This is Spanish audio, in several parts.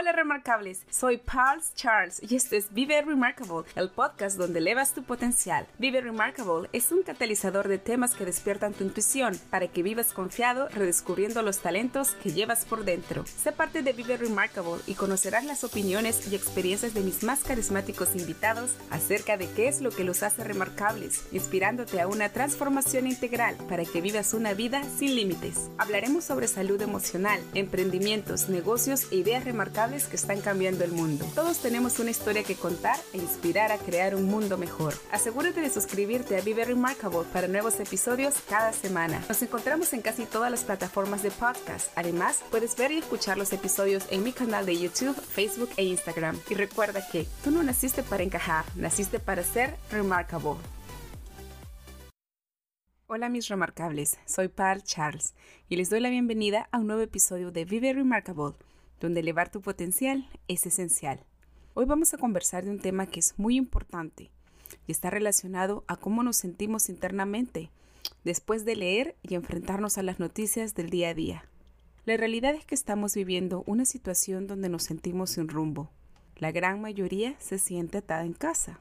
Hola remarcables, soy Pals Charles y este es Vive Remarkable, el podcast donde elevas tu potencial. Vive Remarkable es un catalizador de temas que despiertan tu intuición para que vivas confiado redescubriendo los talentos que llevas por dentro. Sé parte de Vive Remarkable y conocerás las opiniones y experiencias de mis más carismáticos invitados acerca de qué es lo que los hace remarcables, inspirándote a una transformación integral para que vivas una vida sin límites. Hablaremos sobre salud emocional, emprendimientos, negocios e ideas remarcables que están cambiando el mundo. Todos tenemos una historia que contar e inspirar a crear un mundo mejor. Asegúrate de suscribirte a Vive Remarkable para nuevos episodios cada semana. Nos encontramos en casi todas las plataformas de podcast. Además, puedes ver y escuchar los episodios en mi canal de YouTube, Facebook e Instagram. Y recuerda que tú no naciste para encajar, naciste para ser remarkable. Hola mis remarcables, soy Paul Charles y les doy la bienvenida a un nuevo episodio de Vive Remarkable donde elevar tu potencial es esencial. Hoy vamos a conversar de un tema que es muy importante y está relacionado a cómo nos sentimos internamente después de leer y enfrentarnos a las noticias del día a día. La realidad es que estamos viviendo una situación donde nos sentimos sin rumbo. La gran mayoría se siente atada en casa.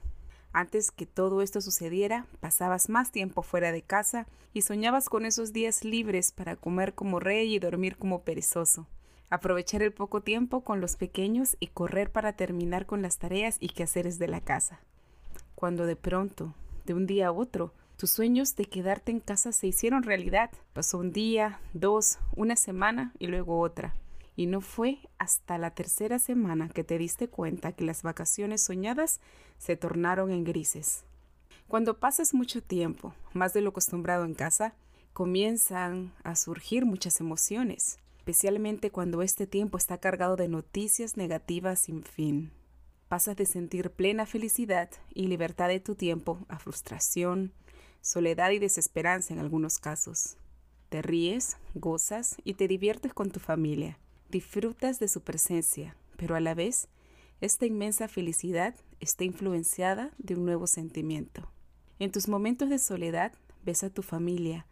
Antes que todo esto sucediera, pasabas más tiempo fuera de casa y soñabas con esos días libres para comer como rey y dormir como perezoso aprovechar el poco tiempo con los pequeños y correr para terminar con las tareas y quehaceres de la casa. Cuando de pronto, de un día a otro, tus sueños de quedarte en casa se hicieron realidad. Pasó un día, dos, una semana y luego otra. Y no fue hasta la tercera semana que te diste cuenta que las vacaciones soñadas se tornaron en grises. Cuando pasas mucho tiempo, más de lo acostumbrado en casa, comienzan a surgir muchas emociones especialmente cuando este tiempo está cargado de noticias negativas sin fin. Pasas de sentir plena felicidad y libertad de tu tiempo a frustración, soledad y desesperanza en algunos casos. Te ríes, gozas y te diviertes con tu familia. Disfrutas de su presencia, pero a la vez, esta inmensa felicidad está influenciada de un nuevo sentimiento. En tus momentos de soledad, ves a tu familia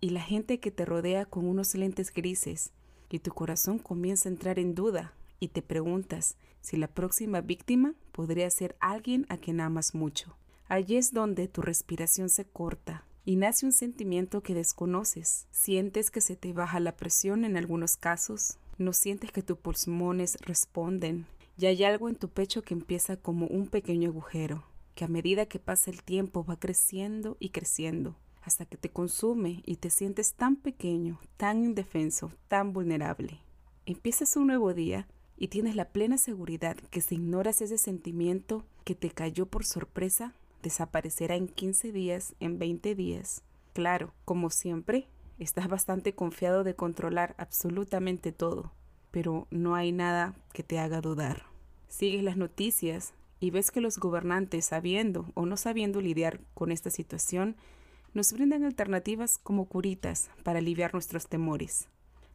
y la gente que te rodea con unos lentes grises y tu corazón comienza a entrar en duda y te preguntas si la próxima víctima podría ser alguien a quien amas mucho. Allí es donde tu respiración se corta y nace un sentimiento que desconoces. Sientes que se te baja la presión en algunos casos, no sientes que tus pulmones responden y hay algo en tu pecho que empieza como un pequeño agujero, que a medida que pasa el tiempo va creciendo y creciendo hasta que te consume y te sientes tan pequeño, tan indefenso, tan vulnerable. Empiezas un nuevo día y tienes la plena seguridad que si ignoras ese sentimiento que te cayó por sorpresa, desaparecerá en 15 días, en 20 días. Claro, como siempre, estás bastante confiado de controlar absolutamente todo, pero no hay nada que te haga dudar. Sigues las noticias y ves que los gobernantes, sabiendo o no sabiendo lidiar con esta situación, nos brindan alternativas como curitas para aliviar nuestros temores.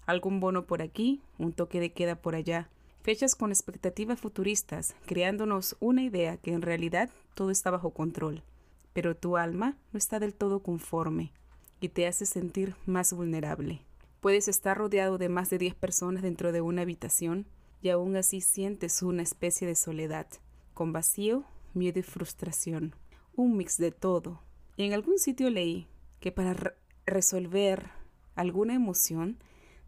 Algún bono por aquí, un toque de queda por allá, fechas con expectativas futuristas, creándonos una idea que en realidad todo está bajo control. Pero tu alma no está del todo conforme y te hace sentir más vulnerable. Puedes estar rodeado de más de 10 personas dentro de una habitación y aún así sientes una especie de soledad, con vacío, miedo y frustración. Un mix de todo, y en algún sitio leí que para resolver alguna emoción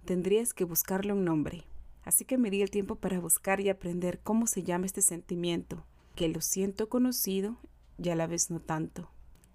tendrías que buscarle un nombre. Así que me di el tiempo para buscar y aprender cómo se llama este sentimiento, que lo siento conocido y a la vez no tanto.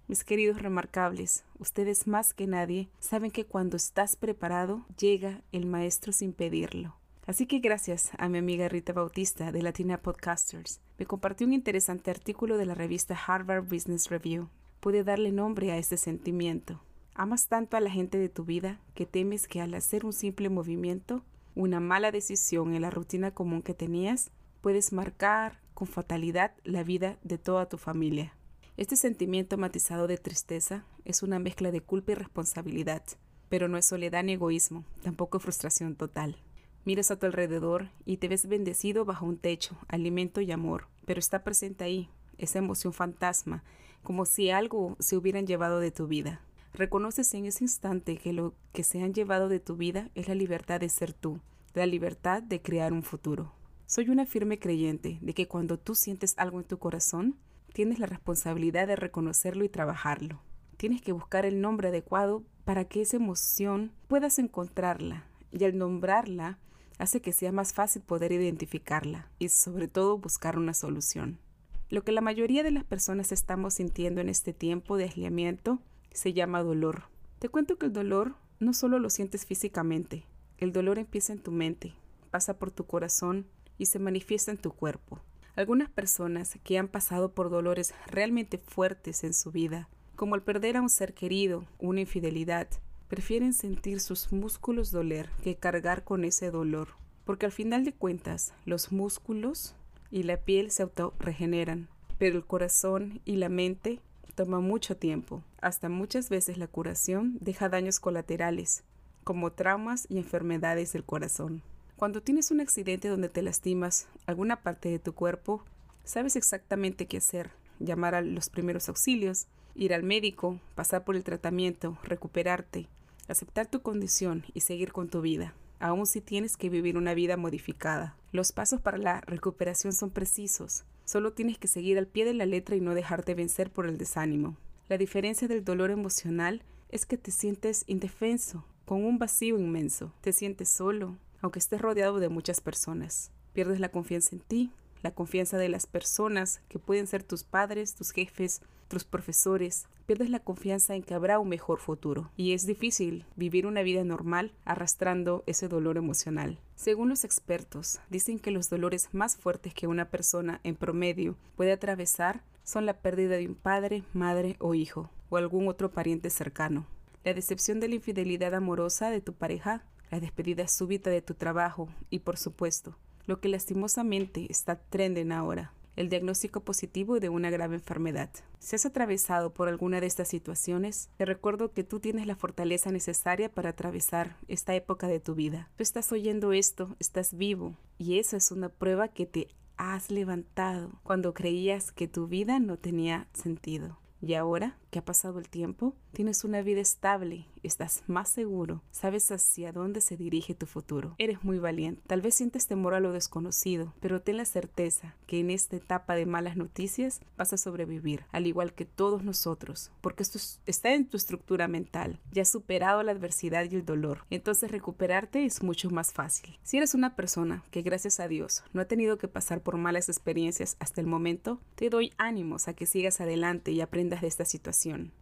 Mis queridos remarcables, ustedes más que nadie saben que cuando estás preparado llega el maestro sin pedirlo. Así que gracias a mi amiga Rita Bautista de Latina Podcasters, me compartió un interesante artículo de la revista Harvard Business Review puede darle nombre a este sentimiento. Amas tanto a la gente de tu vida que temes que al hacer un simple movimiento, una mala decisión en la rutina común que tenías, puedes marcar con fatalidad la vida de toda tu familia. Este sentimiento matizado de tristeza es una mezcla de culpa y responsabilidad, pero no es soledad ni egoísmo, tampoco frustración total. Miras a tu alrededor y te ves bendecido bajo un techo, alimento y amor, pero está presente ahí, esa emoción fantasma, como si algo se hubieran llevado de tu vida. Reconoces en ese instante que lo que se han llevado de tu vida es la libertad de ser tú, la libertad de crear un futuro. Soy una firme creyente de que cuando tú sientes algo en tu corazón, tienes la responsabilidad de reconocerlo y trabajarlo. Tienes que buscar el nombre adecuado para que esa emoción puedas encontrarla y al nombrarla hace que sea más fácil poder identificarla y sobre todo buscar una solución. Lo que la mayoría de las personas estamos sintiendo en este tiempo de aislamiento se llama dolor. Te cuento que el dolor no solo lo sientes físicamente, el dolor empieza en tu mente, pasa por tu corazón y se manifiesta en tu cuerpo. Algunas personas que han pasado por dolores realmente fuertes en su vida, como el perder a un ser querido, una infidelidad, prefieren sentir sus músculos doler que cargar con ese dolor, porque al final de cuentas los músculos y la piel se autorregeneran, pero el corazón y la mente toman mucho tiempo. Hasta muchas veces la curación deja daños colaterales, como traumas y enfermedades del corazón. Cuando tienes un accidente donde te lastimas alguna parte de tu cuerpo, sabes exactamente qué hacer, llamar a los primeros auxilios, ir al médico, pasar por el tratamiento, recuperarte, aceptar tu condición y seguir con tu vida, aun si tienes que vivir una vida modificada. Los pasos para la recuperación son precisos, solo tienes que seguir al pie de la letra y no dejarte vencer por el desánimo. La diferencia del dolor emocional es que te sientes indefenso, con un vacío inmenso, te sientes solo, aunque estés rodeado de muchas personas. Pierdes la confianza en ti, la confianza de las personas que pueden ser tus padres, tus jefes, tus profesores. Pierdes la confianza en que habrá un mejor futuro. Y es difícil vivir una vida normal arrastrando ese dolor emocional. Según los expertos, dicen que los dolores más fuertes que una persona en promedio puede atravesar son la pérdida de un padre, madre o hijo, o algún otro pariente cercano. La decepción de la infidelidad amorosa de tu pareja la despedida súbita de tu trabajo y, por supuesto, lo que lastimosamente está trenden ahora, el diagnóstico positivo de una grave enfermedad. Si has atravesado por alguna de estas situaciones, te recuerdo que tú tienes la fortaleza necesaria para atravesar esta época de tu vida. Tú estás oyendo esto, estás vivo, y esa es una prueba que te has levantado cuando creías que tu vida no tenía sentido. Y ahora que ha pasado el tiempo, tienes una vida estable, estás más seguro, sabes hacia dónde se dirige tu futuro. Eres muy valiente. Tal vez sientes temor a lo desconocido, pero ten la certeza que en esta etapa de malas noticias vas a sobrevivir, al igual que todos nosotros, porque esto está en tu estructura mental. Ya has superado la adversidad y el dolor, entonces recuperarte es mucho más fácil. Si eres una persona que gracias a Dios no ha tenido que pasar por malas experiencias hasta el momento, te doy ánimos a que sigas adelante y aprendas de esta situación.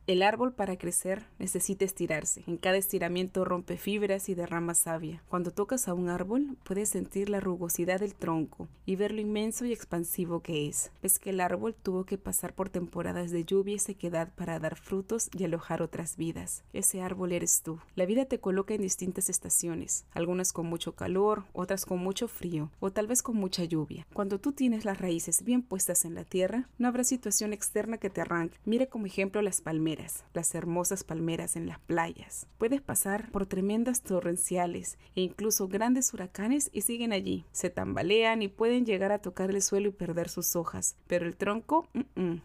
El árbol para crecer necesita estirarse. En cada estiramiento rompe fibras y derrama savia. Cuando tocas a un árbol, puedes sentir la rugosidad del tronco y ver lo inmenso y expansivo que es. Ves que el árbol tuvo que pasar por temporadas de lluvia y sequedad para dar frutos y alojar otras vidas. Ese árbol eres tú. La vida te coloca en distintas estaciones, algunas con mucho calor, otras con mucho frío o tal vez con mucha lluvia. Cuando tú tienes las raíces bien puestas en la tierra, no habrá situación externa que te arranque. Mira como ejemplo las palmeras las hermosas palmeras en las playas. Puedes pasar por tremendas torrenciales e incluso grandes huracanes y siguen allí. Se tambalean y pueden llegar a tocar el suelo y perder sus hojas. Pero el tronco,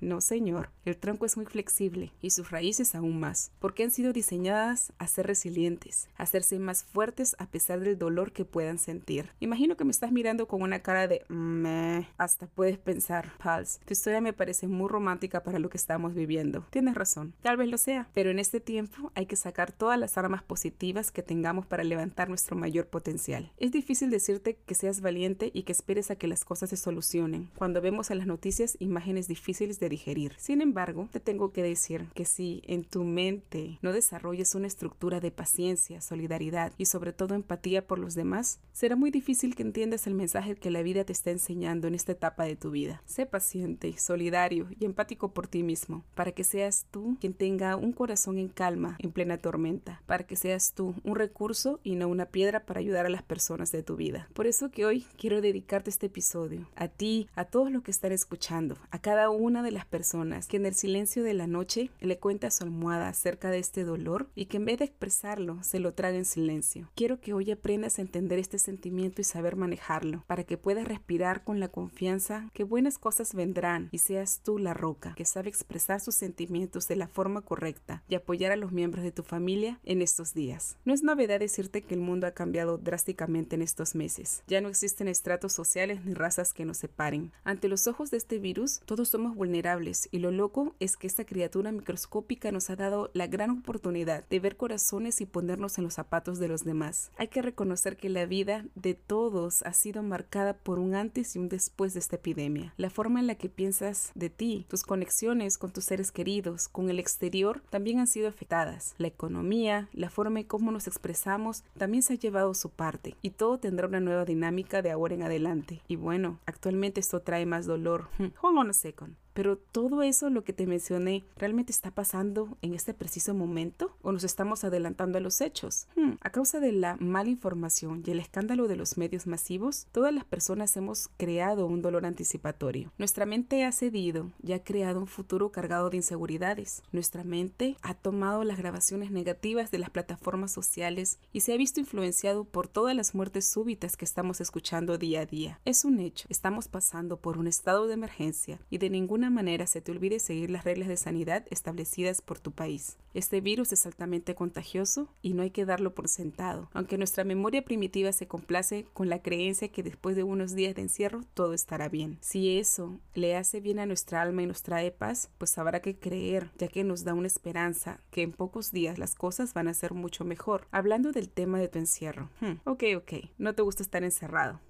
no señor. El tronco es muy flexible y sus raíces aún más, porque han sido diseñadas a ser resilientes, a hacerse más fuertes a pesar del dolor que puedan sentir. Imagino que me estás mirando con una cara de meh. Hasta puedes pensar, Pals, tu historia me parece muy romántica para lo que estamos viviendo. Tienes razón. Tal vez lo sea, pero en este tiempo hay que sacar todas las armas positivas que tengamos para levantar nuestro mayor potencial. Es difícil decirte que seas valiente y que esperes a que las cosas se solucionen cuando vemos en las noticias imágenes difíciles de digerir. Sin embargo, te tengo que decir que si en tu mente no desarrolles una estructura de paciencia, solidaridad y sobre todo empatía por los demás, será muy difícil que entiendas el mensaje que la vida te está enseñando en esta etapa de tu vida. Sé paciente, solidario y empático por ti mismo, para que seas seas tú quien tenga un corazón en calma en plena tormenta, para que seas tú un recurso y no una piedra para ayudar a las personas de tu vida. Por eso que hoy quiero dedicarte este episodio a ti, a todos los que están escuchando, a cada una de las personas que en el silencio de la noche le cuenta a su almohada acerca de este dolor y que en vez de expresarlo se lo traga en silencio. Quiero que hoy aprendas a entender este sentimiento y saber manejarlo, para que puedas respirar con la confianza que buenas cosas vendrán y seas tú la roca que sabe expresar sus sentimientos de la forma correcta y apoyar a los miembros de tu familia en estos días. No es novedad decirte que el mundo ha cambiado drásticamente en estos meses. Ya no existen estratos sociales ni razas que nos separen. Ante los ojos de este virus, todos somos vulnerables y lo loco es que esta criatura microscópica nos ha dado la gran oportunidad de ver corazones y ponernos en los zapatos de los demás. Hay que reconocer que la vida de todos ha sido marcada por un antes y un después de esta epidemia. La forma en la que piensas de ti, tus conexiones con tus seres queridos, con el exterior, también han sido afectadas. La economía, la forma en cómo nos expresamos, también se ha llevado su parte y todo tendrá una nueva dinámica de ahora en adelante. Y bueno, actualmente esto trae más dolor. Hold on a second. Pero todo eso, lo que te mencioné, ¿realmente está pasando en este preciso momento? ¿O nos estamos adelantando a los hechos? Hmm, a causa de la mala información y el escándalo de los medios masivos, todas las personas hemos creado un dolor anticipatorio. Nuestra mente ha cedido y ha creado un futuro cargado de inseguridades. Nuestra mente ha tomado las grabaciones negativas de las plataformas sociales y se ha visto influenciado por todas las muertes súbitas que estamos escuchando día a día. Es un hecho, estamos pasando por un estado de emergencia y de ninguna manera se te olvide seguir las reglas de sanidad establecidas por tu país. Este virus es altamente contagioso y no hay que darlo por sentado, aunque nuestra memoria primitiva se complace con la creencia que después de unos días de encierro todo estará bien. Si eso le hace bien a nuestra alma y nos trae paz, pues habrá que creer, ya que nos da una esperanza que en pocos días las cosas van a ser mucho mejor. Hablando del tema de tu encierro. Hmm, ok, ok, no te gusta estar encerrado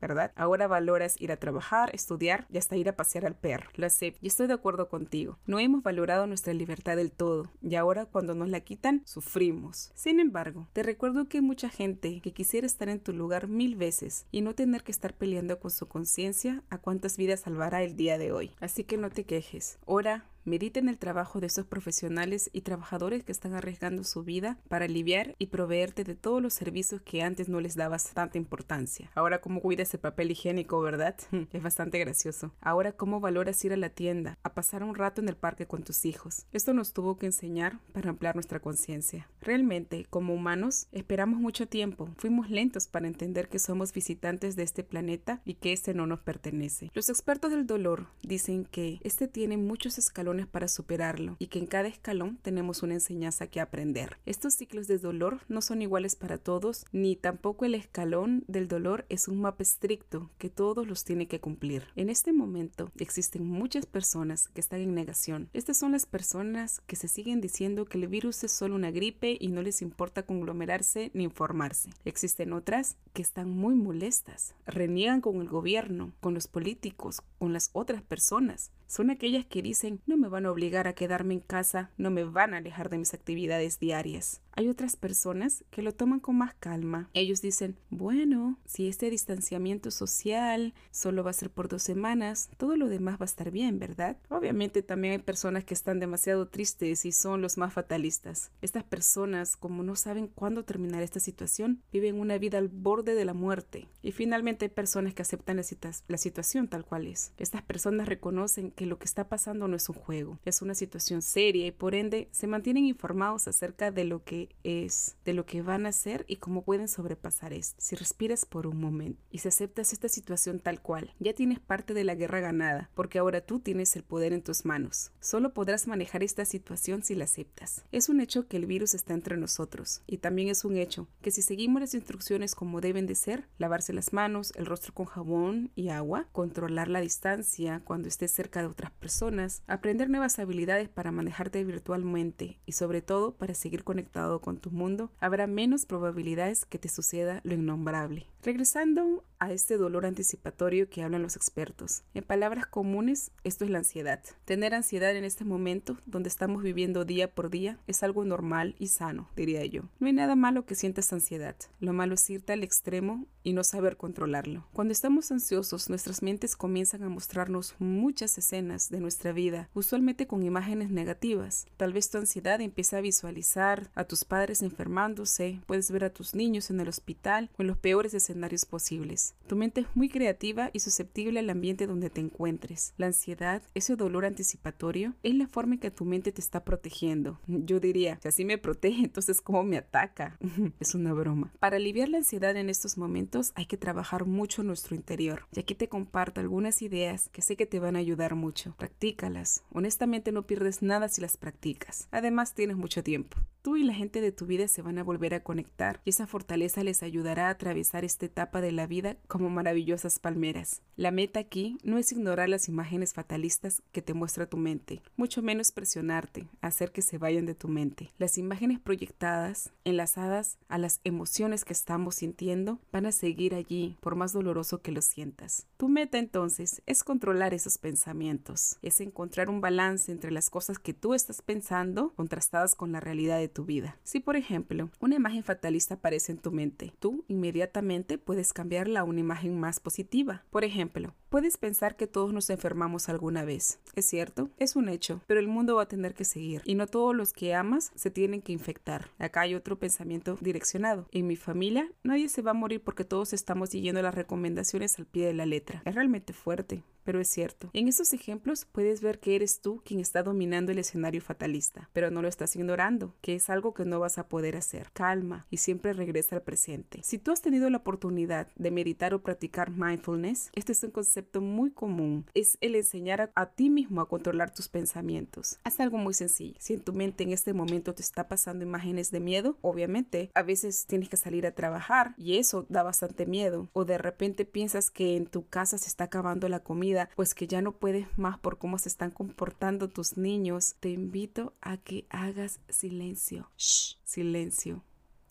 ¿verdad? Ahora valoras ir a trabajar, estudiar y hasta ir a pasear al perro. Lo sé, y estoy de acuerdo contigo. No hemos valorado nuestra libertad del todo y ahora cuando nos la quitan, sufrimos. Sin embargo, te recuerdo que hay mucha gente que quisiera estar en tu lugar mil veces y no tener que estar peleando con su conciencia a cuántas vidas salvará el día de hoy. Así que no te quejes. Ora, Medita en el trabajo de esos profesionales y trabajadores que están arriesgando su vida para aliviar y proveerte de todos los servicios que antes no les dabas tanta importancia. Ahora cómo cuidas el papel higiénico, ¿verdad? es bastante gracioso. Ahora cómo valoras ir a la tienda, a pasar un rato en el parque con tus hijos. Esto nos tuvo que enseñar para ampliar nuestra conciencia. Realmente, como humanos, esperamos mucho tiempo. Fuimos lentos para entender que somos visitantes de este planeta y que este no nos pertenece. Los expertos del dolor dicen que este tiene muchos escalones para superarlo y que en cada escalón tenemos una enseñanza que aprender. Estos ciclos de dolor no son iguales para todos, ni tampoco el escalón del dolor es un mapa estricto que todos los tienen que cumplir. En este momento existen muchas personas que están en negación. Estas son las personas que se siguen diciendo que el virus es solo una gripe y no les importa conglomerarse ni informarse. Existen otras que están muy molestas, reniegan con el gobierno, con los políticos, con las otras personas son aquellas que dicen no me van a obligar a quedarme en casa, no me van a alejar de mis actividades diarias. Hay otras personas que lo toman con más calma. Ellos dicen, bueno, si este distanciamiento social solo va a ser por dos semanas, todo lo demás va a estar bien, ¿verdad? Obviamente también hay personas que están demasiado tristes y son los más fatalistas. Estas personas, como no saben cuándo terminar esta situación, viven una vida al borde de la muerte. Y finalmente hay personas que aceptan la, situación tal cual es. Estas personas reconocen que lo que está pasando no es un juego, es una situación seria y por ende se mantienen informados acerca de lo que es, de lo que van a hacer y cómo pueden sobrepasar esto. Si respiras por un momento y si aceptas esta situación tal cual, ya tienes parte de la guerra ganada, porque ahora tú tienes el poder en tus manos. Solo podrás manejar esta situación si la aceptas. Es un hecho que el virus está entre nosotros y también es un hecho que si seguimos las instrucciones como deben de ser, lavarse las manos, el rostro con jabón y agua, controlar la distancia cuando estés cerca de otras personas, aprender nuevas habilidades para manejarte virtualmente y sobre todo para seguir conectado con tu mundo, habrá menos probabilidades que te suceda lo innombrable. Regresando a este dolor anticipatorio que hablan los expertos. En palabras comunes, esto es la ansiedad. Tener ansiedad en este momento, donde estamos viviendo día por día, es algo normal y sano, diría yo. No hay nada malo que sientas ansiedad. Lo malo es irte al extremo y no saber controlarlo. Cuando estamos ansiosos, nuestras mentes comienzan a mostrarnos muchas escenas de nuestra vida, usualmente con imágenes negativas. Tal vez tu ansiedad empieza a visualizar a tus padres enfermándose, puedes ver a tus niños en el hospital o en los peores escenarios posibles. Tu mente es muy creativa y susceptible al ambiente donde te encuentres. La ansiedad, ese dolor anticipatorio, es la forma en que tu mente te está protegiendo. Yo diría, si así me protege, entonces ¿cómo me ataca? es una broma. Para aliviar la ansiedad en estos momentos hay que trabajar mucho nuestro interior. Y aquí te comparto algunas ideas que sé que te van a ayudar mucho. Practícalas. Honestamente no pierdes nada si las practicas. Además tienes mucho tiempo. Tú y la gente de tu vida se van a volver a conectar y esa fortaleza les ayudará a atravesar esta etapa de la vida como maravillosas palmeras. La meta aquí no es ignorar las imágenes fatalistas que te muestra tu mente, mucho menos presionarte, hacer que se vayan de tu mente. Las imágenes proyectadas, enlazadas a las emociones que estamos sintiendo, van a seguir allí por más doloroso que lo sientas. Tu meta entonces es controlar esos pensamientos, es encontrar un balance entre las cosas que tú estás pensando contrastadas con la realidad de tu vida. Si, por ejemplo, una imagen fatalista aparece en tu mente, tú inmediatamente puedes cambiarla a una imagen más positiva. Por ejemplo, puedes pensar que todos nos enfermamos alguna vez. Es cierto, es un hecho, pero el mundo va a tener que seguir y no todos los que amas se tienen que infectar. Acá hay otro pensamiento direccionado. En mi familia, nadie se va a morir porque todos estamos siguiendo las recomendaciones al pie de la letra. Es realmente fuerte, pero es cierto. En estos ejemplos puedes ver que eres tú quien está dominando el escenario fatalista, pero no lo estás ignorando, que es algo que no vas a poder hacer. Calma y siempre regresa al presente. Si tú has tenido la oportunidad de meditar o practicar mindfulness, este es un concepto muy común. Es el enseñar a, ti mismo a controlar tus pensamientos. Haz algo muy sencillo. Si en tu mente en este momento te está pasando imágenes de miedo, obviamente a veces tienes que salir a trabajar y eso da bastante miedo. O de repente piensas que en tu casa se está acabando la comida, pues que ya no puedes más por cómo se están comportando tus niños. Te invito a que hagas silencio. Silencio.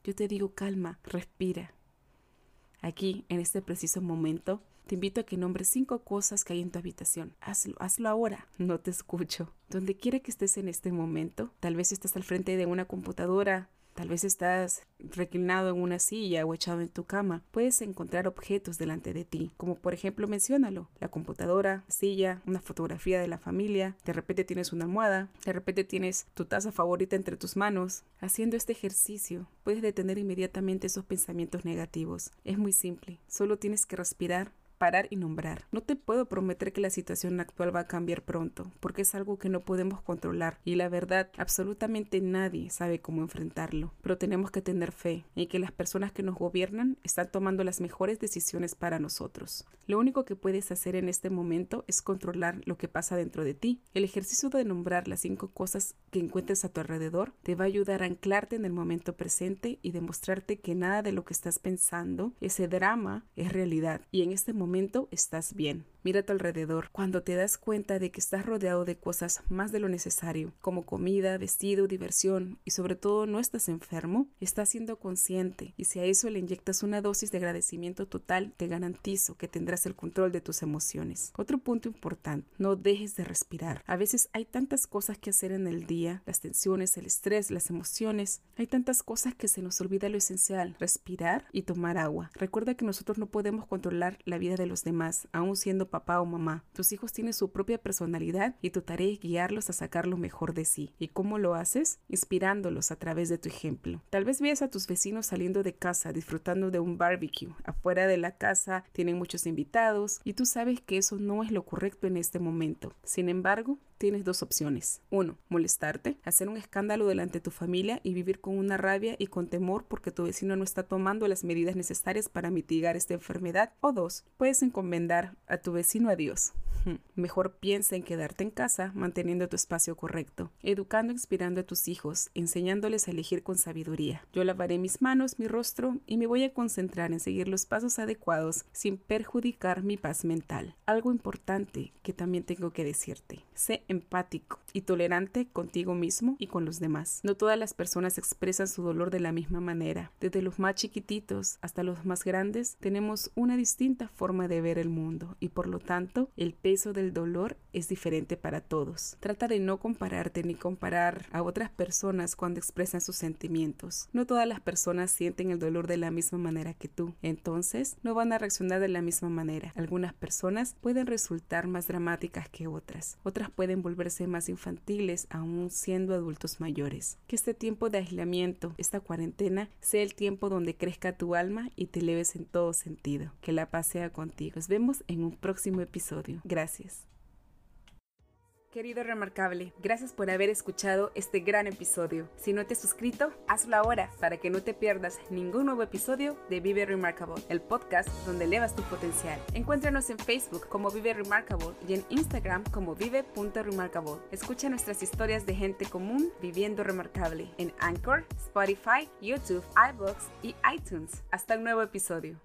Yo te digo calma, respira. Aquí, en este preciso momento, te invito a que nombres cinco cosas que hay en tu habitación. Hazlo, hazlo ahora. No te escucho. Donde quiera que estés en este momento, tal vez estás al frente de una computadora, Tal vez estás reclinado en una silla o echado en tu cama. Puedes encontrar objetos delante de ti, como por ejemplo menciónalo, la computadora, silla, una fotografía de la familia, de repente tienes una almohada, de repente tienes tu taza favorita entre tus manos. Haciendo este ejercicio, puedes detener inmediatamente esos pensamientos negativos. Es muy simple, solo tienes que respirar parar y nombrar. No te puedo prometer que la situación actual va a cambiar pronto, porque es algo que no podemos controlar y la verdad, absolutamente nadie sabe cómo enfrentarlo. Pero tenemos que tener fe en que las personas que nos gobiernan están tomando las mejores decisiones para nosotros. Lo único que puedes hacer en este momento es controlar lo que pasa dentro de ti. El ejercicio de nombrar las cinco cosas que encuentres a tu alrededor te va a ayudar a anclarte en el momento presente y demostrarte que nada de lo que estás pensando, ese drama, es realidad. Y en este estás bien. Mira a tu alrededor. Cuando te das cuenta de que estás rodeado de cosas más de lo necesario, como comida, vestido, diversión, y sobre todo no estás enfermo, estás siendo consciente. Y si a eso le inyectas una dosis de agradecimiento total, te garantizo que tendrás el control de tus emociones. Otro punto importante, no dejes de respirar. A veces hay tantas cosas que hacer en el día, las tensiones, el estrés, las emociones. Hay tantas cosas que se nos olvida lo esencial, respirar y tomar agua. Recuerda que nosotros no podemos controlar la vida de los demás, aún siendo papá o mamá. Tus hijos tienen su propia personalidad y tu tarea es guiarlos a sacar lo mejor de sí. ¿Y cómo lo haces? Inspirándolos a través de tu ejemplo. Tal vez veas a tus vecinos saliendo de casa, disfrutando de un barbecue. Afuera de la casa tienen muchos invitados y tú sabes que eso no es lo correcto en este momento. Sin embargo, tienes dos opciones. Uno, molestarte, hacer un escándalo delante de tu familia y vivir con una rabia y con temor porque tu vecino no está tomando las medidas necesarias para mitigar esta enfermedad. O dos, puedes encomendar a tu vecino a Dios. Mejor piensa en quedarte en casa manteniendo tu espacio correcto, educando, inspirando a tus hijos, enseñándoles a elegir con sabiduría. Yo lavaré mis manos, mi rostro y me voy a concentrar en seguir los pasos adecuados sin perjudicar mi paz mental. Algo importante que también tengo que decirte. Sé empático y tolerante contigo mismo y con los demás. No todas las personas expresan su dolor de la misma manera. Desde los más chiquititos hasta los más grandes tenemos una distinta forma de ver el mundo y por lo tanto el peso del dolor es diferente para todos. Trata de no compararte ni comparar a otras personas cuando expresan sus sentimientos. No todas las personas sienten el dolor de la misma manera que tú, entonces no van a reaccionar de la misma manera. Algunas personas pueden resultar más dramáticas que otras, otras pueden volverse más infantiles aún siendo adultos mayores. Que este tiempo de aislamiento, esta cuarentena, sea el tiempo donde crezca tu alma y te leves en todo sentido. Que la paz sea contigo. Nos vemos en un próximo episodio. Gracias. Querido Remarcable, gracias por haber escuchado este gran episodio. Si no te has suscrito, hazlo ahora para que no te pierdas ningún nuevo episodio de Vive Remarkable, el podcast donde elevas tu potencial. Encuéntranos en Facebook como Vive Remarkable y en Instagram como vive.remarkable. Escucha nuestras historias de gente común viviendo remarkable en Anchor, Spotify, YouTube, iBooks y iTunes. Hasta el nuevo episodio.